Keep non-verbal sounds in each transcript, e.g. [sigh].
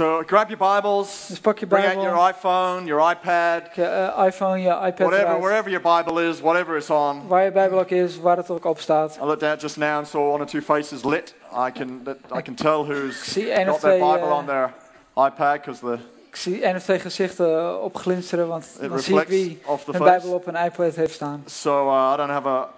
So grab your Bibles, Dus pak je bring out your iPhone, your iPad, Je eh, iPhone, je iPad whatever, eruit. wherever your Bible is, whatever it's on. Waar je Bijbel ook is, waar het ook op staat. I looked out just now and saw one or two faces lit. I can I can tell who's got their Bible eh, on their iPad because the Ik zie één of twee gezichten opglinsteren, want it dan zie ik wie een. Bijbel op een iPad heeft staan. So uh, I don't have a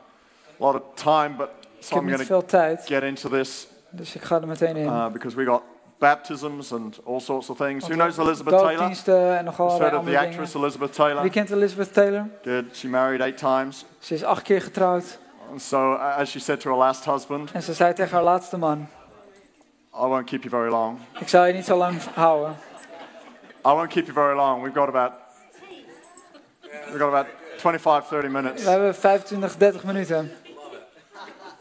lot of time, but Ik so heb I'm niet going to veel tijd, get into this dus ik ga er meteen in. uh, because we got baptisms and all sorts of things. Who knows Elizabeth Taylor? Dooddiensten en nog Who's heard of the actress. Elizabeth Taylor? Wie kent Elizabeth Taylor? Good. She married eight times. Ze is acht keer getrouwd. And so, as she said to her last husband, En ze zei tegen haar laatste man, I won't keep you very long. ik zal je niet zo lang houden. I won't keep you very long. We've got about we've got about 25, 30 minutes, We hebben 25, 30 minuten.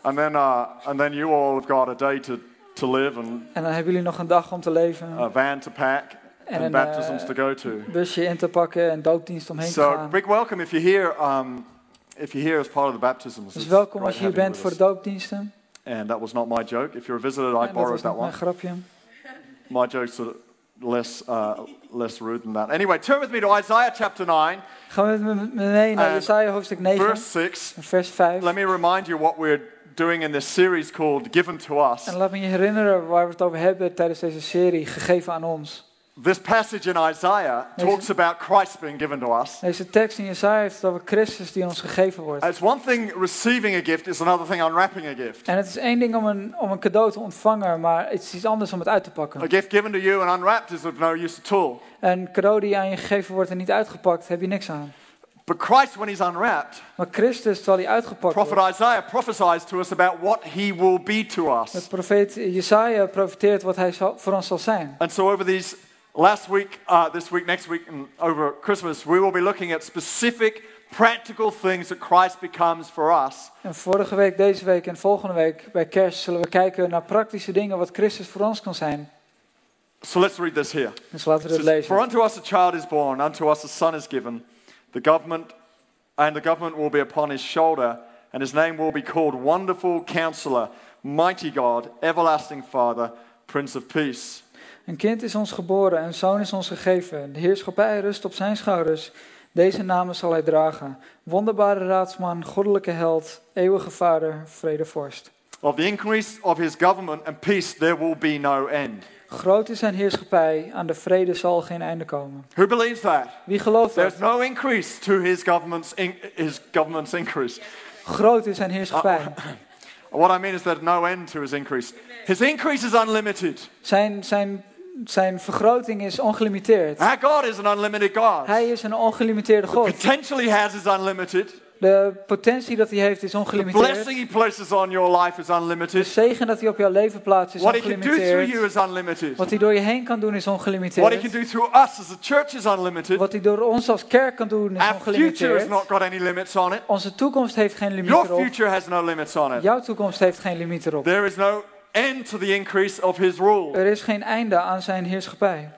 and then uh, and then you all have got a day to, to live and En dan hebben jullie nog een dag om te leven. a van to pack and een baptisms eh, to go to. busje in te pakken en dooddienst omheen te So gaan. big welcome if you're here. Um, if you're here as part of the baptisms. Dus welkom als je hier bent voor de doopdiensten. And that was not my joke. If you're a visitor, I borrowed that mijn one. grapje. My joke's sort of less uh, less rude than that. Anyway, turn with me to Isaiah chapter 9, Gaan we met me mee naar Jesaja hoofdstuk 9, verse 6. vers 5. Let me remind you what we're doing in this series called Given to Us. En laat me je herinneren waar we het over hebben tijdens deze serie, gegeven aan ons. This passage in Isaiah talks about Christ being given to us. Deze tekst in Jesaja heeft het over Christus die ons gegeven wordt. It's one thing receiving a gift, it's another thing unwrapping a gift. En het is één ding om een, om een cadeau te ontvangen, maar het is iets anders om het uit te A pakken. gift given to you and unwrapped is of no use at all. Een cadeau die aan je gegeven wordt en niet uitgepakt, heb je niks aan. But Christ, when he's unwrapped, Maar Christus, terwijl hij uitgepakt prophet wordt, Isaiah prophesies to us about what he will be to de us. profeet Jesaja profiteert wat hij zal- voor ons zal zijn. And so over these last week, uh, this week, next week, and over Christmas, we will be looking at specific practical things that Christ becomes for us. En vorige week, deze week en volgende week bij kerst zullen we kijken naar praktische dingen wat Christus voor ons kan zijn. So let's read this here. Dus laten we It dit says, For lezen. unto us a child is born, unto us a son is given. The government and the government will be upon his shoulder, and his name will be called Wonderful Counselor, Mighty God, Everlasting Father, Prince of Peace. Een kind is ons geboren, een zoon is ons gegeven. De heerschappij rust op zijn schouders. Deze namen zal hij dragen. Wonderbare raadsman, goddelijke held, eeuwige vader, vredevorst. Of the increase of his government and peace there will be no end. Groot is zijn heerschappij, aan de vrede zal geen einde komen. Who believes that? Wie gelooft There's dat? no increase to his government's, in, his government's increase. Groot is zijn heerschappij. What I mean is there's no end to his increase. His increase is unlimited. Zijn, zijn, zijn vergroting is ongelimiteerd. Our God is an unlimited God. Hij is een ongelimiteerde God. Potentially has is unlimited. De potentie dat hij heeft is The ongelimiteerd. blessing he places on your life is De unlimited. zegen dat hij op jouw leven plaatst is What he can do through ongelimiteerd. you is unlimited. Wat hij door je heen kan doen is What he can ongelimiteerd. do through us as a church is unlimited. Wat hij door ons als kerk kan doen is Our future has ongelimiteerd. not got any limits on it. Onze toekomst heeft geen limiet Your erop. future has no limits on it. Jouw toekomst heeft geen limiet erop. There is no end to the increase of his rule. Er is geen einde aan zijn heerschappij.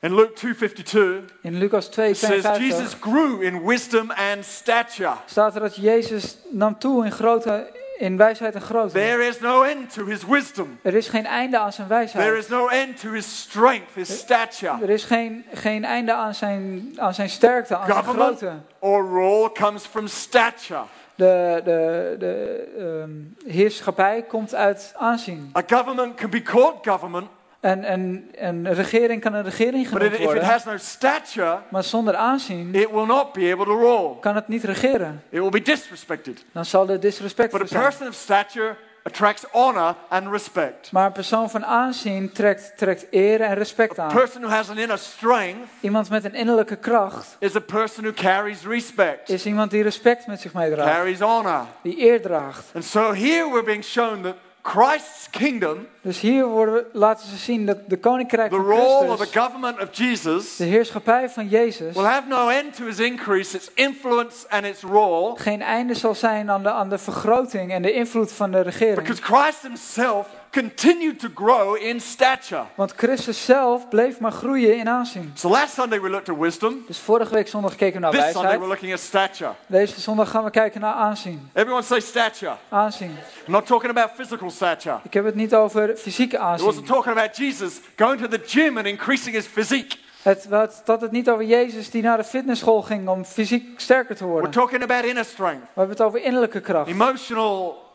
In Luke 2:52, In Lucas 2, it says 52 Jesus grew in wisdom and stature. staat er dat Jezus nam toe in, grote, in wijsheid en grootte. There is no end to his wisdom. Er is geen einde aan zijn There wijsheid. is no end to his strength, his stature. Er is geen, geen einde aan zijn, aan zijn sterkte, aan zijn Government grootte. or rule comes from stature. De, de, de ehm, heerschappij komt uit aanzien. A government can be called government, En, en een regering kan een regering but genoemd if it worden, has no stature, maar zonder aanzien it will not be able to rule. kan het niet regeren. It will be disrespected. Dan zal er disrespect But a zijn. person of stature attracts honor and respect. Maar een persoon van aanzien trekt, trekt eer en respect A aan. person who has an inner strength Iemand met een innerlijke kracht is a person who carries respect, is iemand die respect met zich meedraagt, carries honor. die eer draagt. And so here we're being shown that Christ's kingdom, Dus hier worden, laten ze zien dat de koninkrijk the van role of the Christus, government of Jesus, de heerschappij van Jezus, will have no end to his increase, its influence and its role, geen einde zal zijn aan de, aan de vergroting en de invloed van de regering. because Christ himself continued to grow in stature. Want Christus zelf bleef maar groeien in aanzien. So last Sunday we looked at wisdom. Dus vorige week zondag keken we naar This Sunday we're looking at stature. Deze zondag gaan we kijken naar aanzien. Everyone say stature. Aanzien. I'm not talking about physical stature. Ik heb het niet over fysieke It wasn't aanzien. talking about Jesus going to the gym and increasing his physique. Het had het niet over Jezus die naar de fitnessschool ging om fysiek sterker te We're worden. talking about inner strength, We hebben het over innerlijke kracht, emotional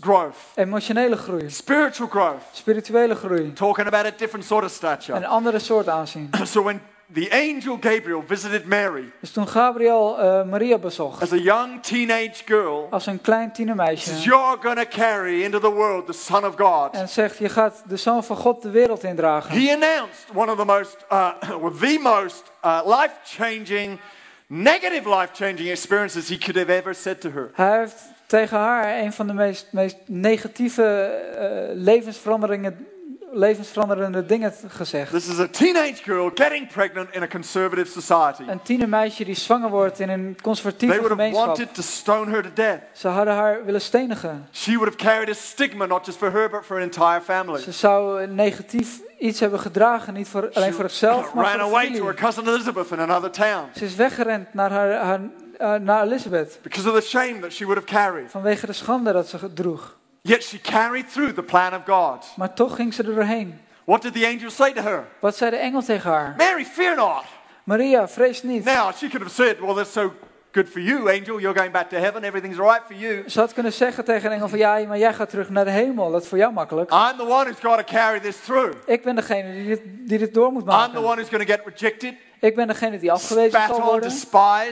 growth, emotionele groei, spiritual growth. spirituele groei. Talking about a different sort of Een stature. andere soort aanzien. [clears throat] So when the angel Gabriel visited Mary Dus toen Gabriel eh, Maria bezocht, as a young teenage girl, als een klein says, tienermeisje, You're going to carry into the world the Son of God. en zegt, je gaat de Zoon van God de wereld indragen. He announced one of the most, uh, [clears throat] the most uh, life changing, negative life changing experiences he could have ever said to her. Hij heeft tegen haar een van de meest, meest negatieve eh, levensveranderingen, levensveranderende dingen gezegd. This is a teenage girl getting pregnant in a conservative society. Een tienermeisje die zwanger wordt in een They conservatieve would have gemeenschap. wanted to stone her to death. Ze hadden haar willen stenigen. She would have carried a stigma, not just for her, but for an entire family. Ze zou een negatief iets hebben gedragen, niet voor, alleen voor zichzelf, maar ran voor away to her cousin Elizabeth in another town Ze is weggerend naar, haar, haar, eh, naar Elizabeth. because of the shame that she would have carried. Vanwege de schande dat ze droeg. Yet she carried through the plan of God. Maar toch ging ze er doorheen. What did the angel say to her? Wat zei de engel tegen haar? Mary, fear not. Maria, vrees niet. Now, she could have said, Well, that's so good for you, angel. You're going back to heaven. Everything's right for you. Ze had kunnen zeggen tegen de engel van ja, maar jij gaat terug naar de hemel. Dat is voor jou makkelijk. I'm the one who's got to carry this through. Ik ben degene die dit, die dit door moet I'm the maken. one who's going to get rejected, Ik ben degene die afgewezen zal worden.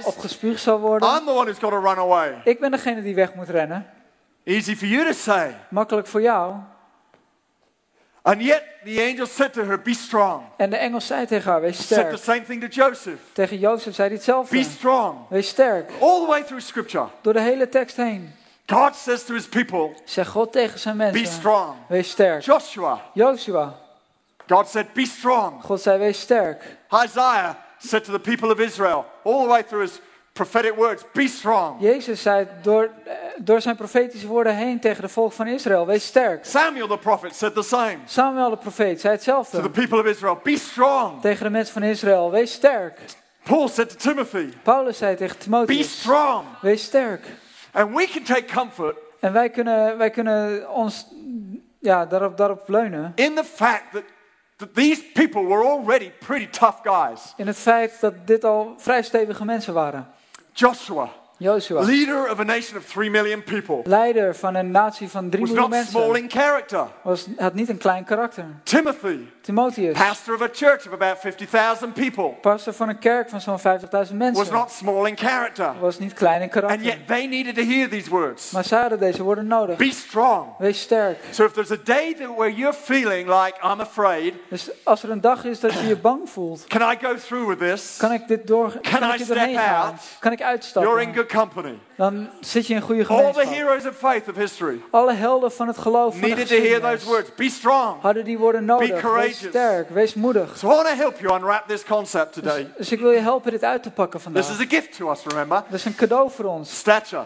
Of gespuugd zal worden. I'm the one who's got to run away. Ik ben degene die weg moet rennen. Easy for you to say. Makkelijk voor jou. And yet, the angel said to her, Be strong. En de engel zei tegen haar, wees Said the sterk. same thing to Joseph. Tegen Jozef zei hij Be hetzelfde. strong. Wees sterk. All the way through Scripture, Door de hele tekst heen. God says to his people, Zegt God tegen zijn Be mensen. strong. Wees sterk. Joshua, Joshua. God said, Be strong. God zei, wees sterk. Isaiah said to the people of Israel, all the way through his prophetic words, Be strong. Jezus zei door, eh, door zijn profetische woorden heen tegen de volk van Israël, wees sterk. Samuel the prophet said the same Samuel de profeet zei to the hetzelfde. people of Israel, Be strong. Tegen de mensen van Israël, wees sterk. Paul said to Timothy, Paulus zei tegen Be Timotheus, strong. wees sterk. And we can take comfort En wij kunnen, wij kunnen ons ja, daarop, daarop leunen. in the fact that these people were already pretty tough guys. In het feit dat dit al vrij stevige mensen waren. Joshua, Joshua, leader of a nation of three million people, leider van een natie van 3 was miljoen not small mensen, in character. was, had niet een klein karakter. Timothy, Timotheus, pastor of a church of about 50,000 people, pastor van een kerk van zo'n 50.000 was mensen, not small in character. was niet klein in And karakter. yet they needed to hear these words. Maar ze hadden deze woorden nodig. Be strong. Wees sterk. So if there's a day that where you're feeling like I'm afraid, Dus als er een dag is dat je je bang voelt, can I go through with this? kan ik dit door, Can kan I ik step doorheen gaan? out? Kan ik You're in uitstappen? good company. Dan zit je in goede All the gemeenschap. heroes of faith of history Alle helden van het geloof van de needed to hear those geschiedenis words. Be strong. hadden die woorden nodig. Wees courageous. sterk, wees moedig. So I want to help you unwrap this concept today. Dus ik wil je helpen dit uit te pakken This vandaag. is a gift to us, remember? Dat is een cadeau voor ons. Stature,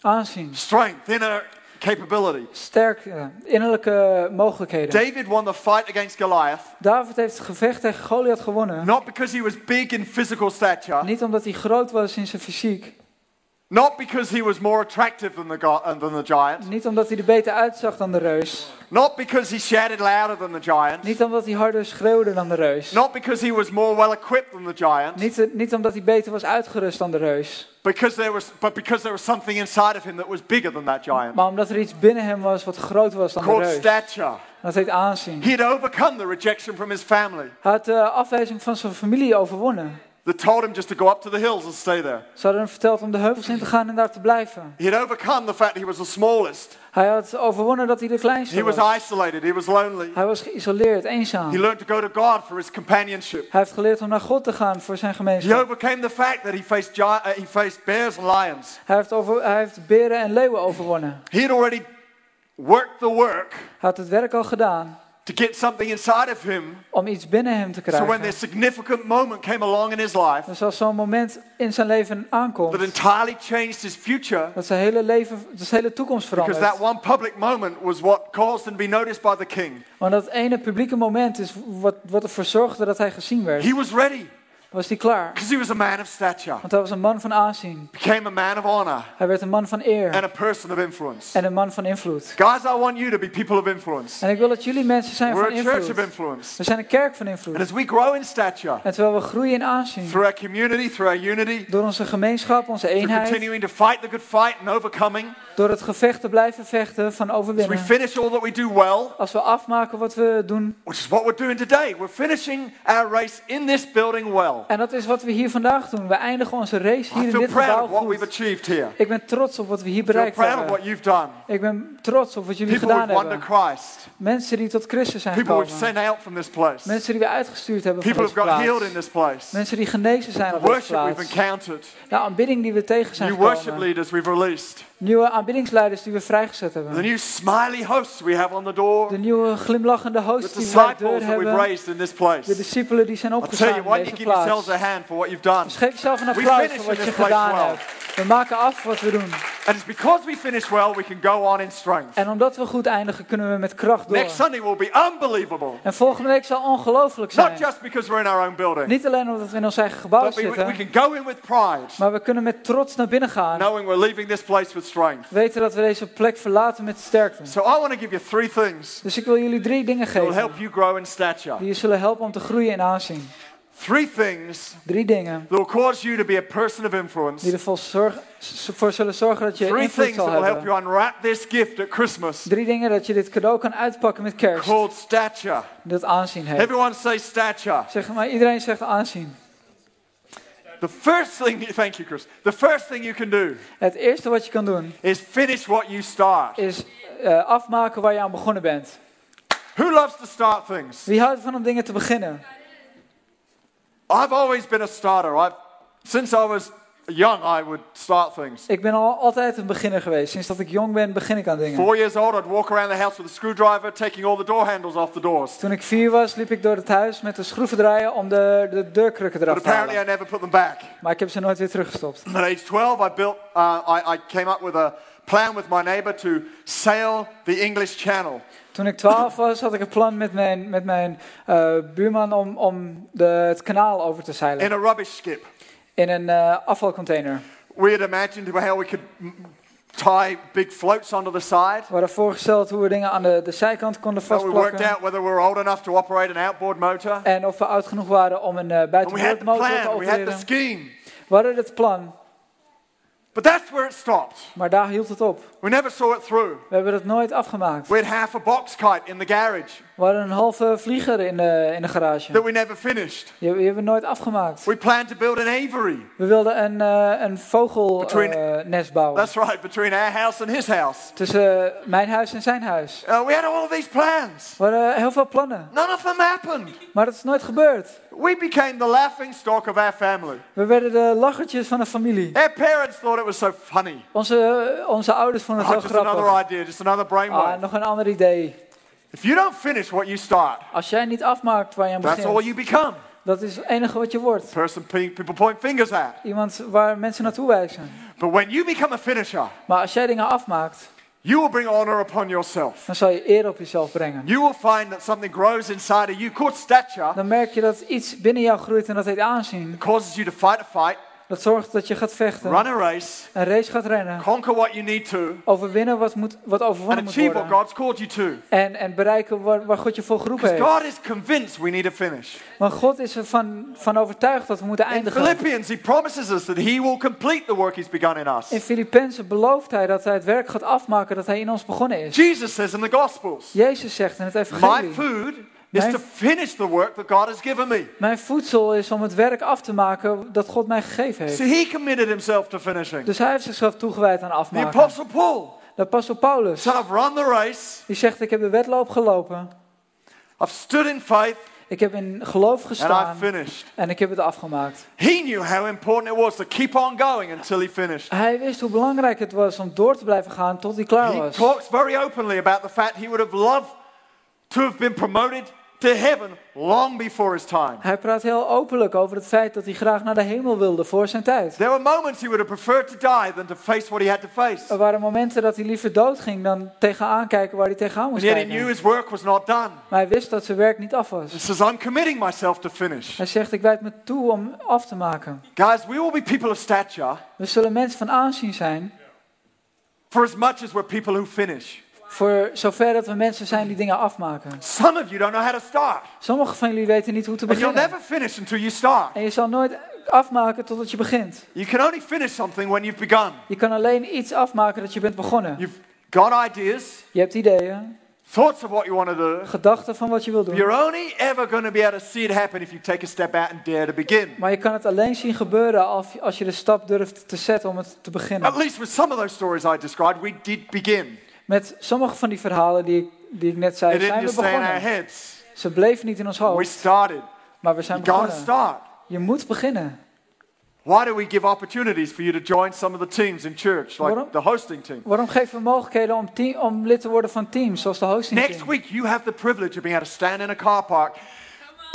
Aanzien, strength, inner capability. sterk, eh, innerlijke mogelijkheden. David won the fight against Goliath David heeft het gevecht tegen Goliath gewonnen. not because he was big in physical stature, Niet omdat hij groot was in zijn fysiek. Not because he was more attractive than the, go- uh, than the giant, Niet omdat hij er beter uitzag dan de reus. not because he shouted louder than the giant, Niet omdat hij harder schreeuwde dan de reus. not because he was more well equipped than the giant, Niet, niet omdat hij beter was uitgerust dan de reus. because there was, but because there was something inside of him that was bigger than that giant, Maar omdat er iets binnen hem was wat groter was dan de called reus. stature. Dat heet aanzien. He had overcome the rejection from his family Hij had de afwijzing van zijn familie overwonnen. That told him just to go up to the hills and stay there. Ze hadden hem verteld om de heuvels in te gaan en daar te blijven. He had overcome the fact he was the smallest. Hij had overwonnen dat hij de He kleinste was was. isolated. He was lonely. Hij was geïsoleerd, eenzaam. He learned to go to God for his companionship. Hij heeft geleerd om naar God te gaan voor zijn He gemeenschap. overcame the fact that he faced, gi- uh, he faced bears and lions. Hij heeft, over, hij heeft beren en leeuwen overwonnen. He had already worked the work Hij had het werk al gedaan to get something inside of him. om iets binnen hem te So when krijgen. this significant moment came along in his life Dus als zo'n moment in zijn leven aankomt, that entirely changed his future, dat zijn hele leven, dat zijn hele toekomst because verandert. that one public moment was what caused him to be noticed by the king. Want dat ene publieke moment is wat, wat ervoor zorgde dat hij gezien werd. He was ready Was hij klaar? because he was a man of stature, Want hij was een man van aanzien. became a man of honor, Hij werd een man van eer and a person of influence. en een man van invloed. Guys, I want you to be people of influence. En ik wil dat jullie mensen zijn We're van a church of invloed. influence. We zijn een kerk van And invloed. as we grow in stature, En terwijl we groeien in aanzien, through our community, through our unity, door onze gemeenschap, onze eenheid, continuing to fight the good fight and overcoming, door het gevecht te blijven vechten van as we overwinnen. finish all that we do well, Als we afmaken wat we doen, which is what we're doing today. We're finishing our race in this building well. En dat is wat we hier vandaag doen. We eindigen onze race hier in dit gebouw goed. Ik ben trots op wat we hier bereikt hebben. Ik ben trots op wat jullie gedaan hebben. Mensen die tot Christus zijn gekomen. Mensen die we uitgestuurd hebben van deze plaats. Mensen die genezen zijn op deze plaats. De aanbidding die we tegen zijn gekomen. Nieuwe aanbiddingsleiders die we vrijgezet The hebben. new smiley hosts we have on the door. De nieuwe glimlachende The hosts die we bij de deur hebben. raised in this De place. discipelen die zijn opgestaan in deze plaats. a hand for what you've done? Dus geef jezelf een We applaus voor wat je gedaan well. hebt. We maken af wat we doen. And it's because we finish well, we can go on in strength. En omdat we goed eindigen, kunnen we met kracht door. Next Sunday will be unbelievable. En volgende week zal ongelooflijk zijn. Not just because we're in our own building, Niet alleen omdat we in ons eigen gebouw but we, we zitten, can go in with pride, maar we kunnen met trots naar binnen gaan. knowing we're leaving this place with strength. Weten dat we deze plek verlaten met sterkte. So I want to give you three things Dus ik wil jullie drie dingen that will geven. help you grow in stature. Die je zullen helpen om te groeien in aanzien. Three things Drie dingen that will cause you to be a person of die influence. ervoor, zorg, s- voor zullen zorgen dat je Three invloed things zal that will help hebben. you unwrap this gift at Christmas Drie dingen dat je dit cadeau kan uitpakken met kerst. called stature. Dat aanzien heeft. Everyone say stature. Zeg maar, iedereen zegt aanzien. The first thing, thank you, Chris. The first thing you can do Het eerste wat je kan doen is finish what you start. is eh, afmaken waar je aan begonnen bent. Who loves to start things? Wie houdt ervan om dingen te beginnen? I've always been a starter. I've, since I was young, I would start things. Ik ben al altijd een beginner geweest. Sinds dat ik jong ben, begin ik aan dingen. Four years old, I'd walk around the house with a screwdriver, taking all the door handles off the doors. Toen ik vier was, liep ik door het huis met een schroevendraaier om de, de deurkrukken But eraf te apparently, halen. I never put them back. Maar ik heb ze nooit weer teruggestopt. At age 12, I built. Uh, I, I came up with a plan with my neighbor to sail the English Channel. Toen ik twaalf was, had ik een plan met mijn, met mijn eh, buurman om, om de, het kanaal over te zeilen. in a rubbish skip. In een eh, afvalcontainer. We had imagined how we could tie big floats onto the side. We hadden voorgesteld hoe we dingen aan de, de zijkant konden And we worked vastplakken. out whether we were old enough to operate an outboard motor. En of we oud genoeg waren om een uh, the buitenboordmotor te plan, we had the opereren. scheme. We hadden het plan, But that's where it stopped. maar daar hield het op. We never saw it through. We hebben het nooit afgemaakt. We had half a box kite in the garage We hadden een halve vlieger in de, in de garage. that we never finished. Die, hebben we nooit afgemaakt. We planned to build an aviary. We wilden een, eh, een vogelnest bouwen. That's right, between our house and his house. Tussen eh, mijn huis en zijn huis. Uh, we had all these plans. We hadden heel veel plannen. None of them happened. Maar dat is nooit gebeurd. We became the laughing stock of our family. We werden de lachertjes van de familie. Our parents thought it was so funny. Onze, onze ouders vonden het Oh, heel just another grappig. idea, just another Ah, brainwave. nog een ander idee. If you don't finish what you start, Als jij niet afmaakt waar je aan that's all begint, you become. dat is het enige wat je wordt. Person pe- people point fingers at. Iemand waar mensen naartoe wijzen. But when you become a finisher, Maar als jij dingen afmaakt, you will bring honor upon yourself. dan zal je eer op jezelf brengen. You will find that something grows inside of you called stature, Dan merk je dat iets binnen jou groeit en dat heet aanzien. causes you to fight a fight, Dat zorgt dat je gaat vechten, run a race, een race gaat rennen, conquer what you need to, overwinnen wat, moet, wat overwonnen moet achieve what worden. God's called you to. En, en bereiken waar, waar God je voor geroepen heeft. God is convinced we need to finish. Want God is ervan van overtuigd dat we moeten In eindigen. Philippians, He promises us that He will complete the work He's begun in us. In Filippenzen belooft hij dat hij het werk gaat afmaken dat hij in ons begonnen is. Jesus says in the Gospels, Jezus zegt in het My evangelie, food is to finish the work that God has given me. mijn voedsel is om het werk af te maken dat God mij gegeven So heeft. He committed Himself to finishing. Dus hij heeft zichzelf toegewijd aan The afmaken. Apostle Paul De apostel Paulus, I've run the race, die zegt ik heb de wedloop gelopen, I've stood in faith, ik heb in geloof and gestaan en ik heb het afgemaakt. He knew how important it was to keep on going until he finished. Hij wist hoe belangrijk het was om door te blijven gaan tot hij klaar He was. talks very openly about the fact he would have loved to have been promoted to heaven long before his time. Hij praat heel openlijk over het feit dat hij graag naar de hemel wilde voor zijn tijd. There were moments he would have preferred to die than to face what he had to face. Er waren momenten dat hij liever doodging dan tegenaan kijken waar hij tegenaan moest yet he knew kijken. his work was not done. Maar hij wist dat zijn werk niet af He was. says, I'm committing myself to finish. Hij zegt, ik wijd me toe om af te maken. Guys, we will be people of stature We zullen mensen van aanzien zijn, for as much as we're people who finish. Voor zover dat we mensen zijn die dingen afmaken. Some of you don't know how to start. Sommigen van jullie weten niet hoe te And you'll beginnen. never finish until you start. En je zal nooit afmaken totdat je begint. You can only finish something when you've begun. Je kan alleen iets afmaken dat je bent begonnen. You've got ideas, Je hebt ideeën, thoughts of what you want to do. gedachten van wat je wil doen. You're only ever going to be able to see it happen if you take a step out and dare to begin. Maar je kan het alleen zien gebeuren als, als je de stap durft te zetten om het te At beginnen. least with some of those stories I described, we did begin. Met sommige van die verhalen die ik, die ik net zei, It zijn we begonnen. Ze bleven niet in ons We hoofd, started. maar we zijn You begonnen. start. Je moet beginnen. Why do we give opportunities for you to join some of the teams in church, like Waarom? the hosting team? Waarom geven we mogelijkheden om, team, om lid te worden van teams, zoals de hosting Next team? week, you have the privilege of being able to stand in a car park,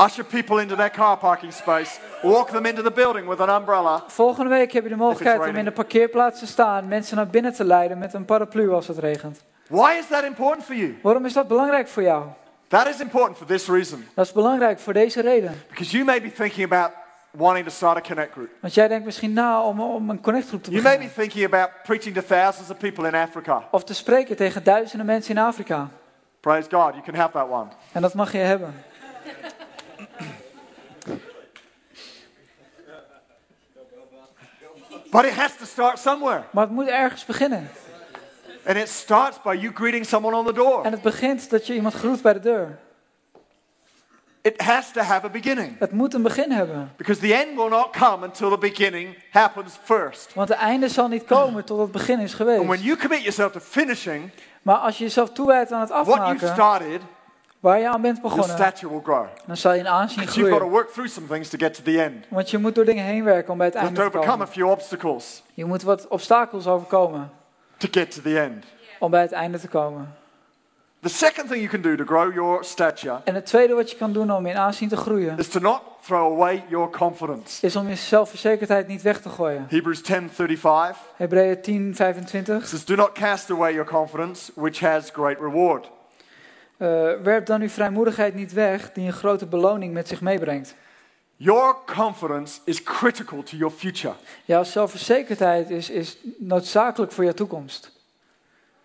usher people into their car parking space, walk them into the building with an umbrella. Volgende week heb je de mogelijkheid om in de parkeerplaats te staan, mensen naar binnen te leiden met een paraplu als het regent. Why is that important for you? Waarom is dat belangrijk voor jou? That is important for this reason. Dat is belangrijk voor deze reden. Because you may be thinking about wanting to start a connect group. Want jij denkt misschien na om, om een connectgroep te You may be beginnen. thinking about preaching to thousands of people in Africa. Of te spreken tegen duizenden mensen in Afrika. Praise God, you can have that one. En dat mag je hebben. But it has to start somewhere. Maar het moet ergens beginnen. And it starts by you greeting someone on the door. En het begint dat je iemand groet bij de deur. It has to have a beginning. Het moet een begin hebben. Because the end will not come until the beginning happens first. Want het einde zal niet komen tot het begin is And when geweest. you commit yourself to finishing Maar als je jezelf toewijdt aan het what you've afmaken, started, waar je aan bent your begonnen, stature will grow. dan zal je in aanzien Because you've got to groeien. work through some things to get to the end. Want je moet door dingen heen werken om bij het You have einde to te overcome a komen. few obstacles Je moet wat obstakels overkomen to get to the end. om bij het einde te komen. The second thing you can do to grow your stature En het tweede wat je kan doen om in aanzien te groeien, is to not throw away your confidence. is om je zelfverzekerdheid niet weg te gooien. Hebrews 10:35 Hebreeën 10, 25. says, "Do not cast away your confidence, which has great reward." Eh, werp dan uw vrijmoedigheid niet weg, die een grote beloning met zich meebrengt. Your confidence is critical to your future. Jouw zelfverzekerdheid is, is noodzakelijk voor jouw toekomst.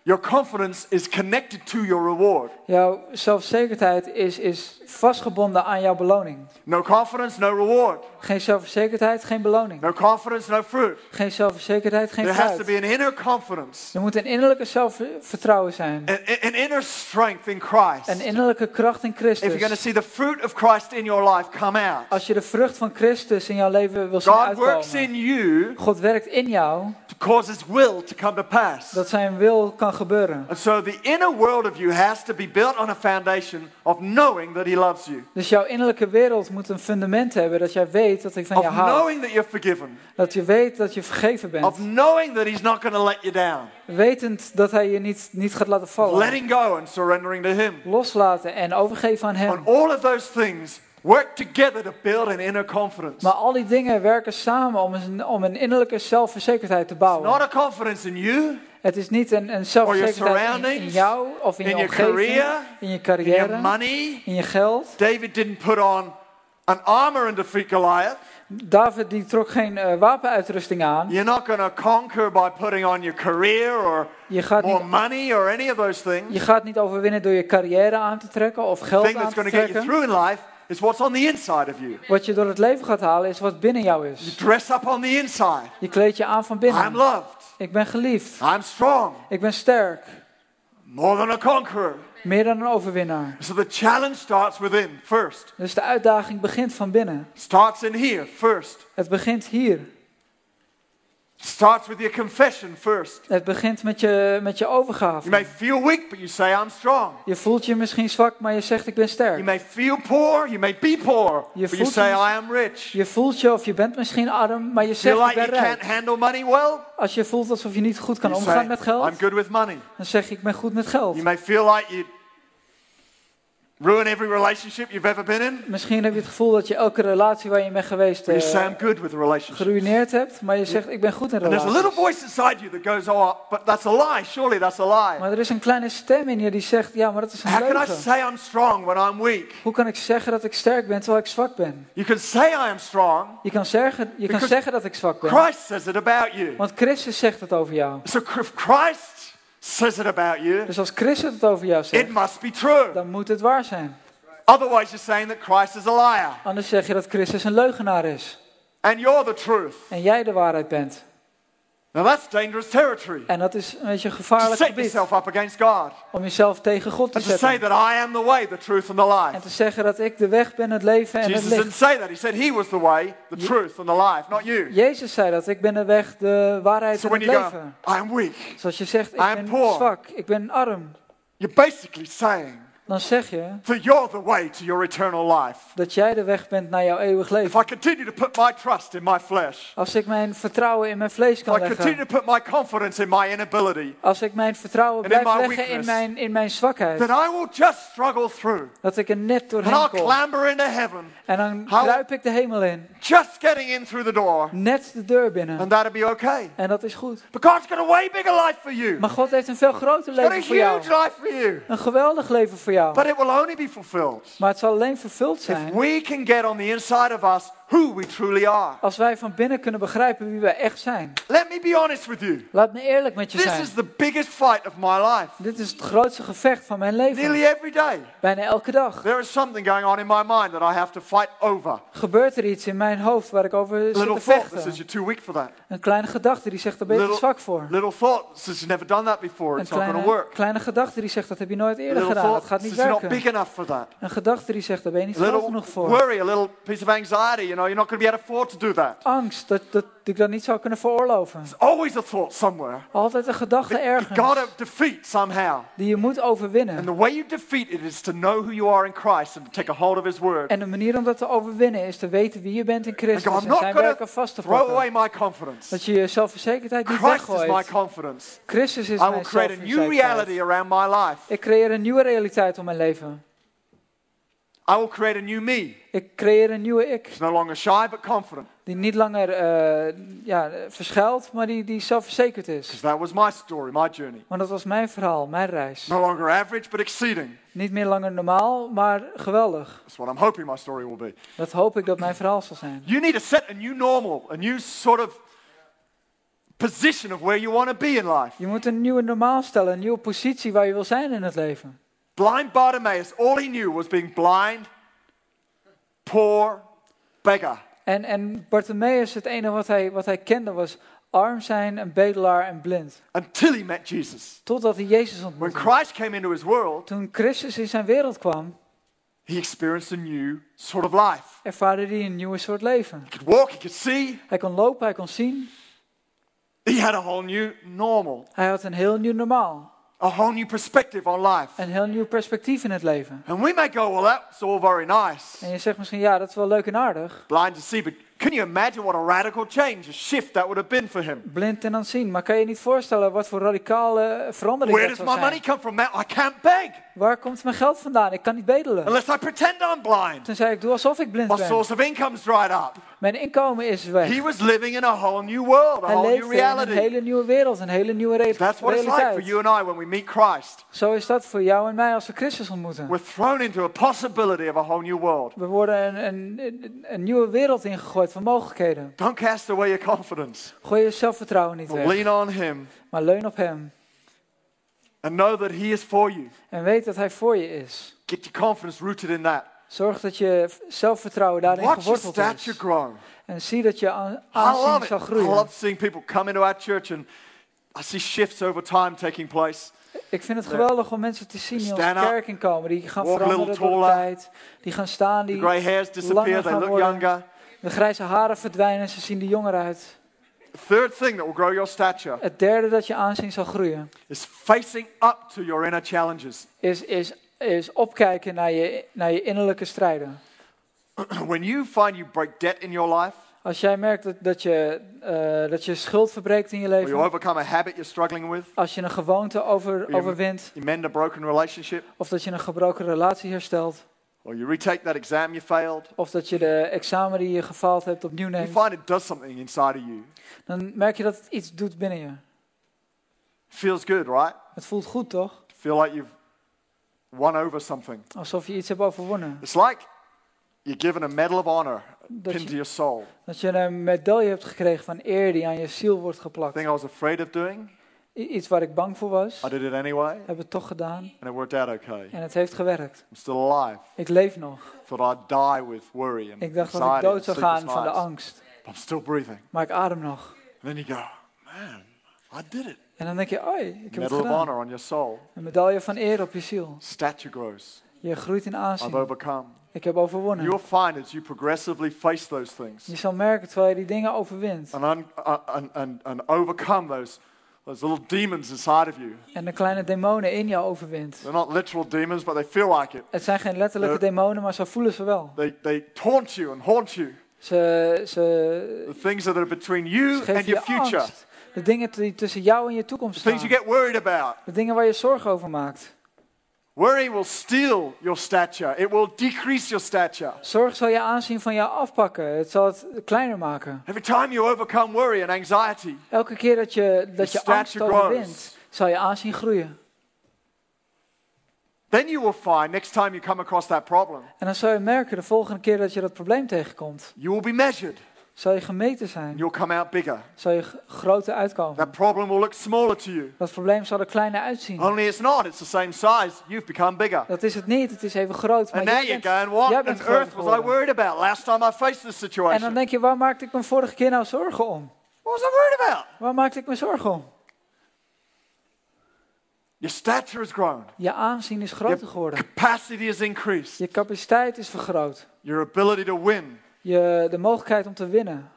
Your confidence is connected to your reward. Jouw zelfverzekerdheid is, is vastgebonden aan jouw beloning. No confidence, no reward. Geen zelfverzekerdheid, geen beloning. No confidence, no fruit. Geen zelfverzekerdheid, geen There has to fruit. be an inner confidence, Er moet een innerlijke zelfvertrouwen zijn. an, an inner strength in Christ. Een innerlijke kracht in If you're going to Christus. see the fruit of Christ in your life come out, Als je de vrucht van Christus in jouw leven wil zien God works uitkomen. in you God werkt in jou, to cause His will to come to pass. dat zijn wil kan gebeuren. And so the inner world of you has to be built on a foundation of knowing that He loves you, Dus jouw innerlijke wereld moet een fundament hebben dat jij weet dat hij van je of houdt. knowing that you're forgiven, Dat je weet dat je vergeven bent. of knowing that He's not going to let you down, Wetend dat hij je niet, niet gaat laten vallen. letting go and surrendering to Him. Loslaten en overgeven aan hem. On all of those things, work together to build an inner confidence. Maar al die dingen werken samen om een, om een innerlijke zelfverzekerdheid te bouwen. Not a confidence in you, Het is niet een, een zelfverzekerdheid in, in jou of in, in je omgeving, career, in je in your carrière, money. in je geld. David didn't put on an armor and defeat Goliath. David die trok geen eh, wapenuitrusting aan. You're not going to conquer by putting on your career or Je gaat, more niet, money or any of those things. je gaat niet overwinnen door je carrière aan te trekken of The geld thing aan that's te going to get you trekken. through in life is what's on the inside of you. Wat je door het leven gaat halen is wat binnen jou You is. dress up on the inside. Je kleed je aan van I'm binnen. loved. Ik ben geliefd. I'm strong. Ik ben sterk. More than a conqueror. Meer dan een overwinnaar. So the challenge starts within first. Dus de uitdaging begint van binnen. Starts in here first. Het begint hier. Starts with your confession first. Het begint met je, met je You overgave. may feel weak, but you say, I'm strong. Je voelt je misschien zwak, maar je zegt ik ben You sterk. may feel poor, you may be poor, Je but you voelt say, je- I am rich. Je voelt je of je bent misschien arm, maar je zegt ik like ben you can't rijk. handle money well? Als je voelt alsof je niet goed kan You omgaan say, met geld, I'm good with money. dan zeg je ik ben goed met geld. You may feel like you ruin every relationship you've ever been in? Misschien heb je het gevoel dat je elke relatie waar je bent geweest I'm good with relationship. geruineerd hebt, maar je zegt ik ben goed in And there's a little relaties. voice inside you that goes, Oh, but that's a lie. Surely that's a lie. Maar er is een kleine stem in je die zegt ja, maar dat is een How can I leugen. say I'm strong when I'm weak? Hoe kan ik zeggen dat ik sterk ben terwijl ik zwak ben? You can say I am strong. Je kan zeggen, je kan zeggen dat ik zwak ben, Christ says it about you. want Christus zegt het over jou. So Christ says it about you, Dus als Christus het over jou it zegt, must be true. dan moet het waar zijn. Otherwise, you're saying that Christ is a liar Anders zeg je dat Christus een leugenaar is and you're the truth. en jij de waarheid bent. Now that's dangerous territory. En dat is een beetje een To gevaarlijk set gebied yourself up against God om jezelf tegen God te and to say zetten. that I am the way, the truth, and the En life. te zeggen dat ik de weg ben, het leven en het Jesus didn't licht. say that. He said he was the way, the truth, and the life, not you. Jezus zei dat ik ben de weg, de waarheid So en het you go, leven. I am weak, Zoals je zegt, ik I am ben poor. zwak, ik ben arm. you're basically saying Dan zeg je that you're the way to your eternal life. dat jij de weg bent naar jouw eeuwig If leven. I continue to put my trust in my flesh, Als ik mijn vertrouwen in mijn vlees if kan I continue to put my confidence in my inability, Als ik mijn vertrouwen And in blijf my leggen in weakness. mijn, in mijn zwakheid. then I will just struggle through. Dat ik er net And doorheen I'll kom. clamber into heaven, En dan kruip ik de hemel in. just getting in through the door, Net de deur binnen. and that'll be okay. En dat is goed. But God's got a way bigger life for you. Maar God heeft een veel groter leven voor jou. life for you. Een geweldig leven voor jou. But it will only be fulfilled Maar het zal alleen vervuld if we can get on the inside of us who we truly are. als wij van binnen kunnen begrijpen wie wij echt zijn. Let me be honest with you. Laat me eerlijk met je This zijn. is the biggest fight of my life. Dit is het grootste gevecht van mijn leven. Nearly every day, Bijna elke dag there is something going on in my mind that I have to fight over. gebeurt er iets in mijn hoofd waar ik over zit Little te thought that says vechten. you're too weak for that. Een kleine gedachte die zegt daar ben je te zwak voor. Little thought says you've never done that before. Een It's not going to kleine, work. kleine gedachte die zegt dat heb je nooit eerder Little gedaan. Dat gaat niet you're not big werken. enough for that. Een gedachte die zegt daar ben je niet groot genoeg voor. worry, a little piece of anxiety. You know, you're not going to be able to afford to do that. Angst dat, dat ik dat niet zou kunnen veroorloven. There's always a thought somewhere Altijd een gedachte that you got to ergens defeat somehow. die je moet And overwinnen. the way you defeat it is to know who you are in Christ and to take a hold of His Word. En de manier om dat te overwinnen is te weten wie je bent in And Christus go, I'm en not zijn going werken to vast te throw pakken. away my confidence. Dat je je zelfverzekerdheid niet Christ is my weggooit. confidence. Christus is I will create a new reality around my life. Ik creëer een nieuwe realiteit om mijn leven. I will create a new me. Ik creëer een nieuwe ik. It's no longer shy but confident. Die niet langer eh, ja, verschuilt, maar die, die zelfverzekerd is. That was my story, my journey. Want dat was mijn verhaal, mijn reis. No longer average but exceeding. Niet meer langer normaal, maar geweldig. That's what I'm hoping my story will be. Dat hoop ik dat mijn verhaal zal zijn. You need to set a new normal, a new sort of position of where you want to be in life. Je moet een nieuwe normaal stellen, een nieuwe positie waar je wil zijn in het leven. Blind Bartimaeus, all he knew was being blind, poor, beggar. En, en Bartimaeus, het enige wat hij, wat hij kende was arm zijn, een bedelaar en blind. Until he met Jesus. Totdat hij Jezus When ontmoette. Christ came into his world, Toen Christus in zijn wereld kwam, he experienced a new sort of life. ervaarde hij een nieuwe soort leven. He could walk, he could see. Hij kon lopen, hij kon zien. He had a whole new normal, Hij had een heel nieuw normaal. A whole new perspective on life. Een heel nieuw perspectief in het leven. And we may go, well, that's all very nice. En je zegt misschien, ja, dat is wel leuk en aardig. Blind to see, but can you imagine what a radical change, a shift that would have been for him? Blind en aan zien. Maar kan je niet voorstellen wat voor radicale verandering Where dat does zou my money zijn? come from? I can't beg Waar komt mijn geld vandaan? Ik kan niet bedelen. unless I pretend I'm blind. Toen zei ik, doe alsof ik blind My ben. source of income's dried up. Mijn inkomen is weg. He was living in a whole new world, a Hij whole new leeft in een reality. hele nieuwe wereld, een hele nieuwe re- That's what it's like for realiteit. you and I when we meet Christ. Zo is dat voor jou en mij als we Christus ontmoeten. We're thrown into a possibility of a whole new world. We worden een, een, een, nieuwe wereld ingegooid van mogelijkheden. Don't cast away your confidence. Gooi je zelfvertrouwen niet weg, lean on Him maar leun op Hem. And know that He is for you. En weet dat Hij voor je is. Get your confidence rooted in that. Zorg dat je zelfvertrouwen daarin Watch your geworteld stature is. grow. En zie dat je aan- I aanzien zal I groeien. love seeing people come into our church and I see shifts over time taking place. Ik vind het geweldig om mensen te zien die onze Stand up. kerk inkomen. Die gaan veranderen door de tijd. Die gaan staan, die grey hairs disappear, langer they gaan look worden. younger. de grijze haren verdwijnen. Ze zien er jonger uit. Third thing that will grow your stature Het derde dat je aanzien zal groeien. is facing up to your inner challenges. Is, is, is opkijken naar je, naar je innerlijke strijden. [clears throat] when you find you break debt in your life, Als jij merkt dat, dat, je, eh, dat je schuld verbreekt in je or you leven, overcome a habit you're struggling with, als je een gewoonte over, overwint, you mend a broken relationship, of dat je een gebroken relatie herstelt, or you retake that exam you failed, of dat je de examen die je gefaald hebt opnieuw you neemt, find it does something inside of you. dan merk je dat het iets doet binnen je. Feels good, right? Het voelt goed, toch? Feel like you've won over something. Alsof je iets hebt overwonnen. It's like you're given a medal of honor Dat pinned to je, your soul. dat je een medaille hebt gekregen van eer die aan je ziel wordt geplakt. Thing I was afraid of doing, Iets waar ik bang voor was, I did it anyway, heb het toch gedaan and it worked out okay. en het heeft gewerkt. I'm still alive. Ik leef nog. Thought I'd die with worry and Ik dacht dat ik dood zou gaan van de angst, But I'm still breathing. maar ik adem nog. And then you go, man, I did it. En dan denk je, oi, ik heb het Medal of gedaan. honor on your soul. Een medaille van eer op je ziel. Stature grows. Je groeit in I've aanzien. overcome. Ik heb overwonnen. You'll find as you progressively face those things Je zal merken terwijl je die dingen overwint. and, un- uh, and, and, and overcome those, those little demons inside of you. En de kleine demonen in jou overwint. They're not literal demons, but they feel like it. Het zijn geen letterlijke Eh. demonen, maar zo voelen ze wel. They, they taunt you and haunt you. Ze, ze, The things that are between you and your je future. angst. De dingen die tussen jou en je toekomst The things staan. you get worried about. De dingen waar je zorgen over maakt. Worry will steal your stature. It will decrease your stature. Zorg zal je aanzien van jou afpakken. Het zal het kleiner maken. Every time you overcome worry and anxiety, Elke keer dat je, dat je angst overwint, zal je aanzien groeien. Then you will find next time you come across that problem, En dan zal je merken, de volgende keer dat je dat probleem tegenkomt, you will be measured zal je gemeten zijn. you'll come out bigger. Zal je groter uitkomen. That problem will look smaller to you. Dat probleem zal er kleiner uitzien. Only it's not, it's the same size. You've become bigger. Dat is het niet, het is even groot. Maar And now you're going, what on earth was I worried about last time I faced this En dan situation? denk je, waar maakte ik me vorige keer nou zorgen om? What was I worried about? Waar maakte ik me zorgen om? Your stature has grown. Je aanzien is groter geworden. Capacity has increased. Je capaciteit is vergroot. Your ability to win. Je, de mogelijkheid om te winnen.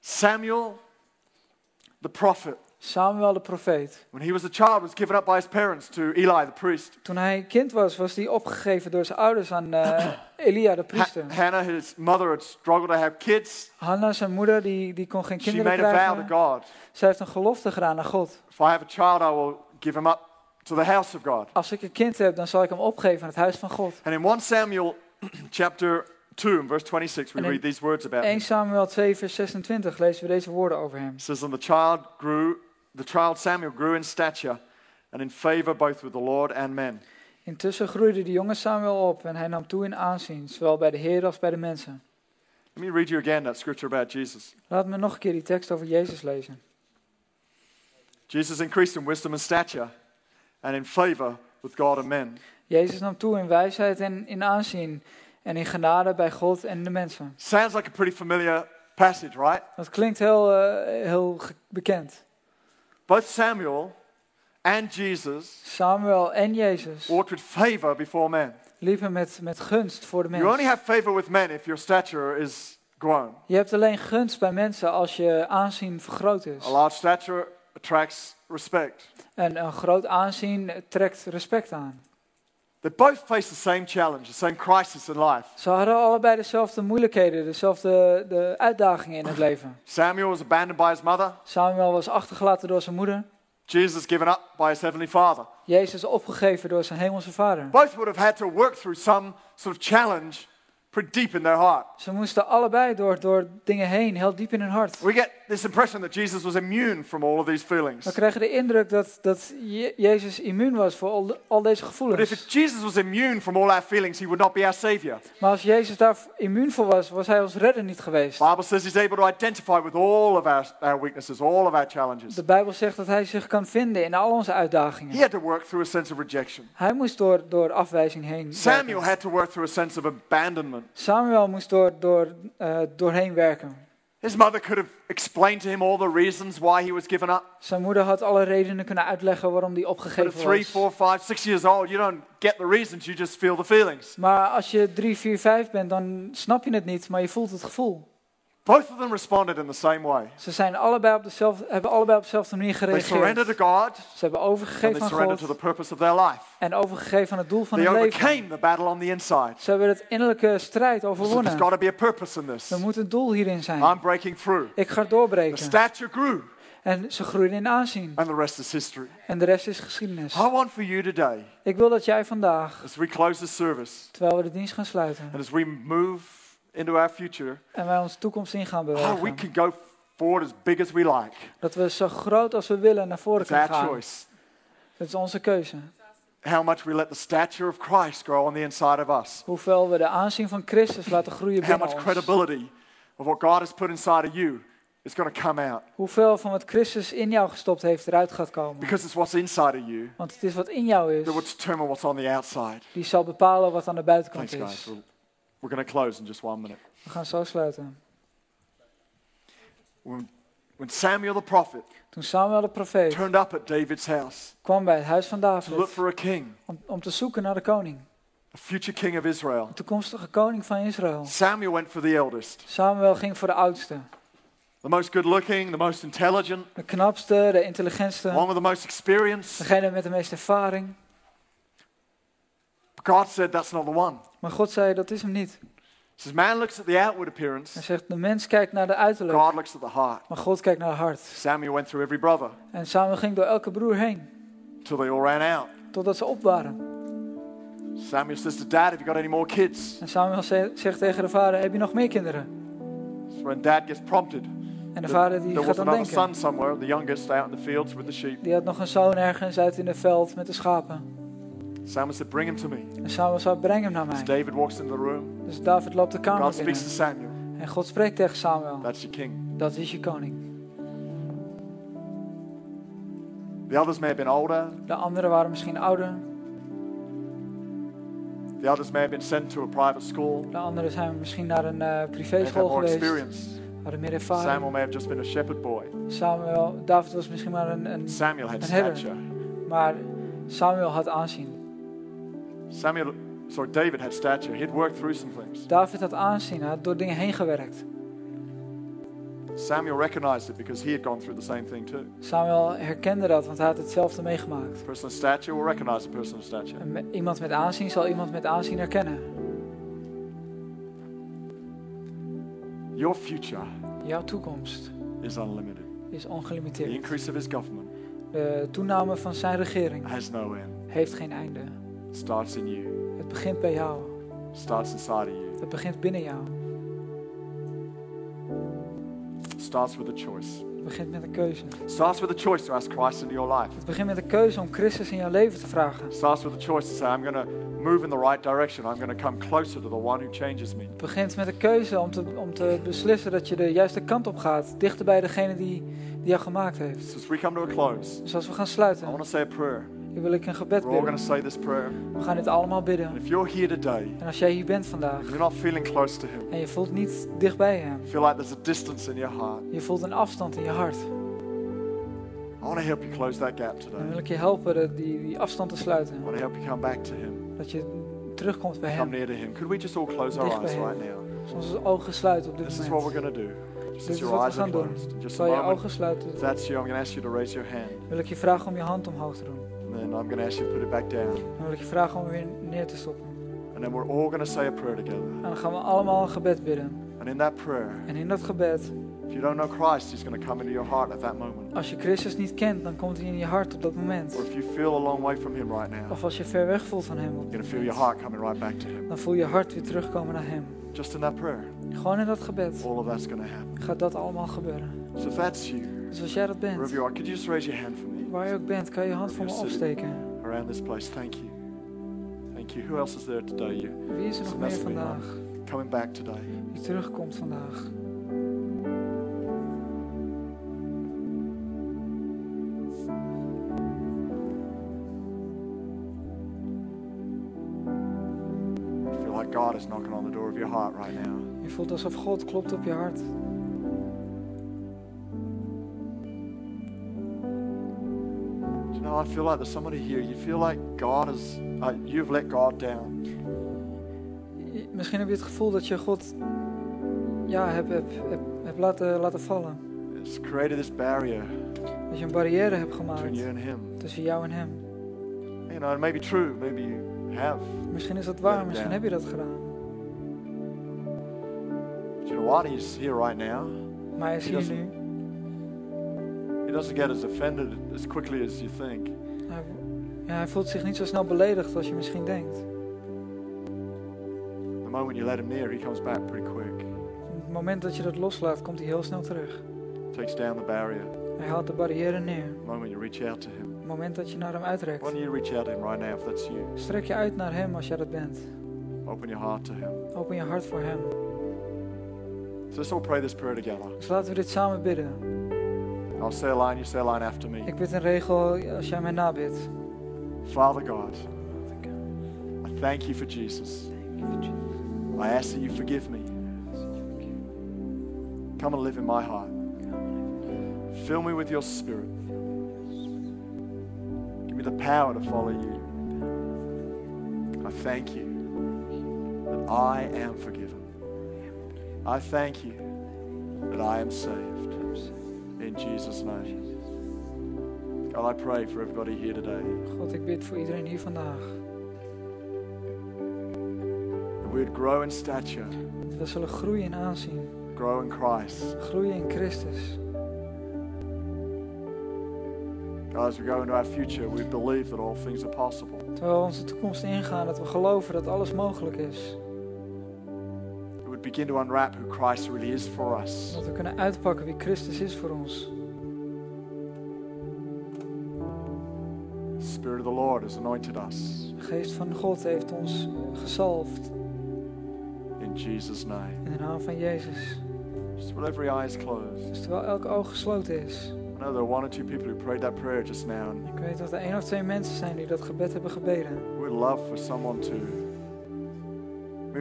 Samuel, the prophet, Samuel de profeet. when he was a child, was given up by his parents to Eli, the priest. Toen hij kind was, was hij opgegeven door zijn ouders aan eh, [coughs] Elia de Ha- priester. Hannah, his mother, had struggled to have kids. Hanna, zijn moeder, die, die kon geen She kinderen made a vow to krijgen. God. Zij heeft een gelofte gedaan aan God. If I have a child, I will give him up to the house of God. Als ik een kind heb, dan zal ik hem opgeven aan het huis van God. And in 1 Samuel [clears throat] chapter 2 and verse 26, we read these words about 1 him. Samuel 2 vers 26 lezen we deze woorden over hem. It says, And the child grew, the child Samuel grew in stature and in favor both with the Lord and men. Intussen groeide de jonge Samuel op en hij nam toe in aanzien, zowel bij de Heer als bij de mensen. Let me read you again that scripture about Jesus. Laat me nog een keer die tekst over Jezus lezen. Jesus increased in wisdom and stature and in favor with God and men. Jezus nam toe in wijsheid en in aanzien en in genade bij God en de mensen. Sounds like a pretty familiar passage, right? Dat klinkt heel, eh, heel bekend. Both Samuel and Jesus Samuel en Jezus walked with favor before men. liepen met, met gunst voor de You only have favor with men if your stature is grown. Je hebt alleen gunst bij mensen als je aanzien vergroot is. A large stature attracts respect. En een groot aanzien trekt respect aan. They both face the same challenge, the same crisis in life. Ze hadden allebei dezelfde moeilijkheden, dezelfde de uitdagingen in het leven. Samuel was abandoned by his mother, Samuel was achtergelaten door zijn moeder. Jesus given up by his heavenly father. Jezus opgegeven door zijn hemelse vader. Both would have had to work through some sort of challenge deep in their heart. Ze moesten allebei door, door dingen heen, heel diep in hun hart. We get this impression that Jesus was immune from all of these feelings. We krijgen de indruk dat, dat Je- Jezus immuun was voor al, de- al deze But if gevoelens. Jesus was immune from all our feelings, he would not be our savior. Maar als Jezus daar immuun voor was, was hij ons redder niet geweest. The Bible says he's able to identify with all of our, our weaknesses, all of our challenges. De Bijbel zegt dat hij zich kan vinden in al onze He uitdagingen. had to work through a sense of rejection. Hij moest door, door afwijzing heen. Samuel had to work through a sense of abandonment. Samuel moest door, door, eh, doorheen werken. His mother could have explained to him all the reasons why he was given up. Zijn moeder had alle redenen kunnen uitleggen waarom hij But at opgegeven three, was. four, five, six years old, you don't get the reasons, you just feel the feelings. Maar als je 3, 4, 5 bent, dan snap je het niet, maar je voelt het gevoel. Both of them responded in the same way. Ze zijn allebei op dezelfde, hebben allebei op dezelfde manier They surrendered gereageerd. to God Ze hebben overgegeven they aan God to the purpose of their life. en overgegeven aan het doel van They hun leven. overcame the battle on the inside. Ze hebben het innerlijke strijd So there's overwonnen. got to be a purpose in this. Er moet een doel hierin zijn. I'm breaking through. Ik ga The doorbreken. stature grew, En ze groeiden in aanzien. and the rest is history. En de rest is geschiedenis. I want for you today, Ik wil dat jij vandaag, as we close this service, terwijl we de dienst gaan sluiten and as we move into our future, en wij onze toekomst in gaan oh, we bewegen, can go forward as big as we like. dat we zo groot als we willen naar voren It's kunnen our gaan. choice. Dat is onze keuze. How much we let the stature of Christ grow on the inside of us. Hoeveel we de aanzien van Christus laten groeien How binnen much ons. credibility of what God has put inside of you is going to come out. Hoeveel van wat Christus in jou gestopt heeft eruit gaat komen. Because it's what's inside of you Want het is wat in jou that will is, determine what's on the outside. die zal bepalen wat aan de buitenkant Thanks, guys. is. We'll- We're going to close in just one minute. We gaan zo sluiten. When, when Samuel the prophet Toen Samuel de profeet turned up at David's house kwam bij het huis van to look David for a king, om, om te zoeken naar de koning. a future king of Israel, De toekomstige koning van Israël. Samuel went for the eldest, Samuel ging voor de oudste. the most good looking, the most intelligent, De knapste, de one intelligentste. with the most experience. Degene met de meeste ervaring. God said that's not the one. Maar God zei, dat is hem niet. He says, man looks at the outward Hij appearance, zegt, de mens kijkt naar de uiterlijk. God looks at the heart. Maar God kijkt naar het hart. Samuel went through every brother En Samuel ging door elke broer heen. till they all ran out. Totdat ze op waren. Samuel says to dad, Have you got any more kids? En Samuel ze- zegt tegen de vader, heb je nog meer kinderen? So when dad gets prompted, En de vader die there gaat dan denken. son somewhere, the youngest, out in the fields with the sheep. Die had nog een zoon ergens uit in het veld met de schapen. Samuel said, Bring him to me. En Samuel zei, breng hem naar As mij. David walks into the room, Dus David loopt de kamer God speaks to binnen. Samuel. En God spreekt tegen Samuel. That's your king. Dat is je koning. The others may have been older. De anderen waren misschien ouder. The others may have been sent to a private school. De anderen zijn misschien naar een eh They've had privéschool more geweest. experience. Hadden meer Samuel ervaring. may have just been a shepherd boy. Samuel, David was misschien maar een, een Samuel had Een herder. maar Samuel had aanzien. Samuel, sorry, David had stature. He'd worked through some things. David had aanzien, hij had door dingen heen gewerkt. Samuel recognized it because he had gone through the same thing too. Samuel herkende dat, want hij had hetzelfde meegemaakt. Person of stature will recognize a person of stature. En iemand met aanzien zal iemand met aanzien herkennen. Your future Jouw toekomst is unlimited. is The ongelimiteerd. increase of his government De toename van zijn regering has no end. heeft geen einde. Starts in you. Het begint bij jou. Starts inside of you. Het begint binnen jou. Starts with a choice. Het begint met een keuze. Starts with a choice to ask Christ into your life. Het begint met een keuze om Christus in jouw leven te vragen. Starts with a choice to say, I'm going to move in the right direction. I'm going to come closer to the one who changes me. Het begint met een keuze om te, om te beslissen dat je de juiste kant op gaat. Dichter bij degene die, die jou gemaakt heeft. So as we come to a close, Dus als we gaan I sluiten, want to say a prayer. Dan wil ik een gebed We're all going bidden. to say this prayer. We gaan dit allemaal And bidden. if you're here today, En als jij hier bent vandaag and you're not feeling close to him, en je voelt niet dicht bij hem. feel like there's a distance in your heart, Je voelt een afstand in je hart. I want to help you close that gap Dan wil today. ik je helpen de- die, die afstand te sluiten. I want to help you come back to him, Dat je terugkomt bij come hem. near to him. Could we just all close our Dicht bij eyes hem. right now? Als onze ogen sluiten op dit This is what we're moment. going to do. Just Dit is your wat we eyes are gaan doen. closed. In just a Terwijl je moment, ogen sluiten, if that's you, I'm going to ask you to raise your hand. wil ik je vragen om je hand omhoog te doen. And then I'm going to ask you to put it back down. Dan wil ik je vragen om weer neer te stoppen. And then we're all going to say a prayer together. En dan gaan we allemaal een gebed bidden. And in that prayer, En in dat gebed, if you don't know Christ, He's going to come into your heart at that moment. als je Christus niet kent, dan komt hij in je hart op dat moment. Or if you feel a long way from Him right now, Of als je ver weg voelt van hem, op you're going to feel your moment, heart coming right back to Him. dan voel je hart weer terugkomen naar hem. Just in that prayer, Gewoon in dat gebed all of that's going to happen. gaat dat allemaal gebeuren. So if that's you, Dus als jij dat wherever bent, you are, could you just raise your hand for me waar je ook bent, kan je hand voor me opsteken. around this place? Thank you. Thank you. Who else is there today? You Wie is er nog meer vandaag coming back today? die terugkomt vandaag? You feel like God is knocking on the door of your heart right now. Je voelt alsof God klopt op je hart. I feel like there's somebody here. You feel like God is, uh, you've let God down. Misschien heb je het gevoel dat je God ja, hebt heb, heb, heb laten, laten vallen. It's created this barrier Dat je een barrière hebt between gemaakt you and Him. tussen jou en hem. You know, it may be true. Maybe you have. Misschien is dat waar, misschien down. heb je dat gedaan. But you know what? He's here right now. Maar hij is He hier doesn't- nu. Doesn't get as offended as quickly as you think. Hij, ja, hij voelt zich niet zo snel beledigd als je misschien denkt. The moment you let him near, he comes back pretty quick. Het moment dat je dat loslaat, komt hij heel snel terug. Takes down the barrier. Hij haalt de barrière neer. The moment you reach out to him. Het moment dat je naar hem Why uitrekt, don't you reach out to him right now if that's you? strek je uit naar hem als jij dat bent. Open your heart to him. Open je hart voor hem. So let's all pray this prayer together. Dus laten we dit samen bidden. I'll say a line, you say a line after me. Ik bid een regel als jij mij nabidt. Father God, I thank you for Jesus. I ask that you forgive me. Come and live in my heart. Fill me with your spirit. Give me the power to follow you. I thank you that I am forgiven. I thank you that I am saved. In Jesus' name. God, I pray for everybody here today God, ik bid voor iedereen hier vandaag. that we would grow in stature, Dat we zullen groeien in aanzien. grow in Christ. Groeien in Christus. God, as we go into our future, we believe that all things are possible. Terwijl we onze toekomst ingaan, dat we geloven dat alles mogelijk is. Begin to unwrap who Christ really is for us. Dat we kunnen uitpakken wie Christus is voor ons. The Spirit of the Lord has anointed us. De geest van God heeft ons gezalfd. In Jesus' name. In de naam van Jezus. Just while every eye is closed. Dus terwijl elke oog gesloten is. I know there are one or two people who prayed that prayer just now. Ik weet dat er één of twee mensen zijn die dat gebed hebben gebeden. we love for someone to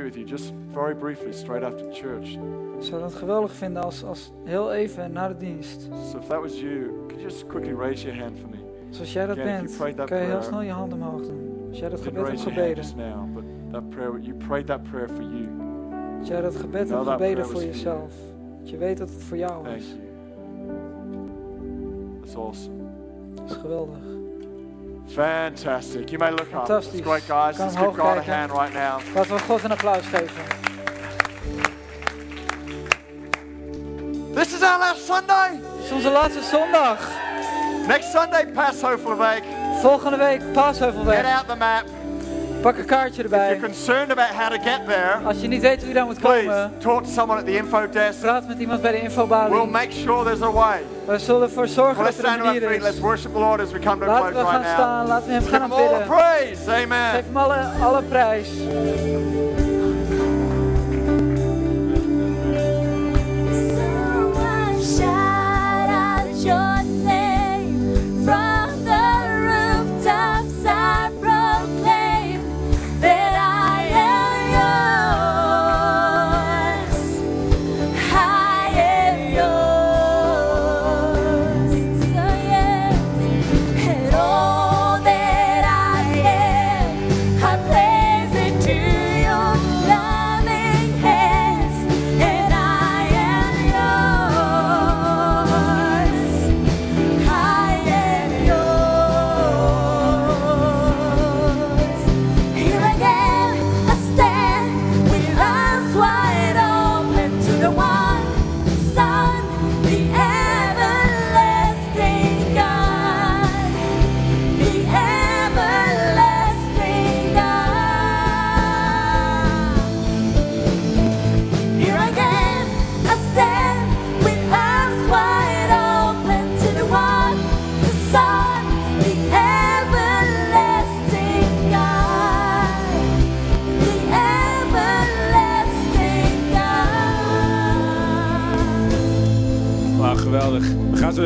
with you just very briefly straight after church. Ik zou dat geweldig vinden als, als heel even na de dienst. So if that was you, could you just quickly raise your hand for me? Zoals jij dat Again, bent, kan je heel prayer- snel je hand omhoog doen. Als jij dat gebed hebt gebeden. now, but that prayer, you prayed that prayer for you. Als jij dat gebed hebt gebeden voor jezelf. Dat je weet dat het voor jou is. That's awesome. Dat is geweldig. Fantastic. You may look up. It's great, guys. Let's give God a hand right now. Laten we God een applaus geven. This is our last Sunday. Het is onze laatste zondag. Next Sunday, Passover week. Volgende week Get Paasheuvelweg. out the map. Pak een kaartje If you're erbij. concerned about how to get there, Als je niet weet hoe je daar moet please komen, talk to someone at the info desk. praat met iemand bij de We'll infobalie. make sure there's a way. We zullen ervoor zorgen Well, dat er een manier feet. Let's is. worship the Lord as we come to Laten close we gaan right now. staan, laten we hem Give gaan him all the aanbidden. praise. Amen. Geef hem alle, alle prijs.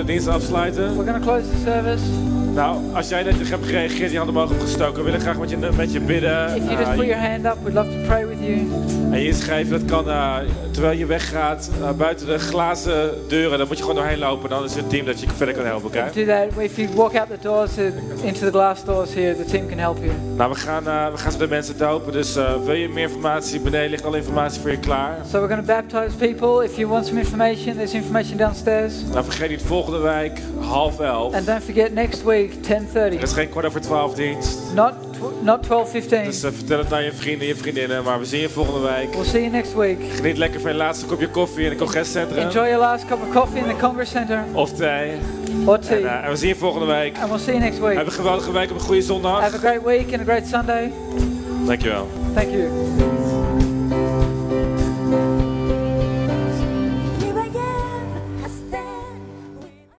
God. Wauw, geweldig. We gaan zo de dienst afsluiten. We're gonna close the service. Nou, als jij net hebt gereageerd, je handen omhoog hebt gestoken, we willen graag met je, met je bidden. If you just Eh, put your hand up, we'd love to pray with you. en je inschrijven, dat kan eh, terwijl je weggaat, eh, buiten de glazen deuren. Dan moet je gewoon doorheen lopen. Dan is het team dat je verder kan helpen, oké? Do that. If you walk out the doors to, into the glass doors here, the team can help you. Nou, we gaan, we gaan zo de mensen dopen. Dus wil je meer informatie? Beneden ligt alle informatie voor je klaar. So we're going to baptize people. If you want some information, there's information downstairs. Nou, vergeet niet, volgende week half elf. And don't forget next week, 10:30. Er is geen kwart over twaalf dienst. Not not 12:15. Dus eh, vertel het naar je vrienden en je vriendinnen. Maar we zien je volgende week. We'll see you next week. Geniet lekker van je laatste kopje koffie in het congrescentrum. Enjoy your last cup of coffee in the Congress Center Of thee. or En, tea. eh, en we zien je volgende week. And we'll see you next week. Heb een geweldige week op een goede zondag. Have a great week and a great Sunday. Dankjewel. Thank you.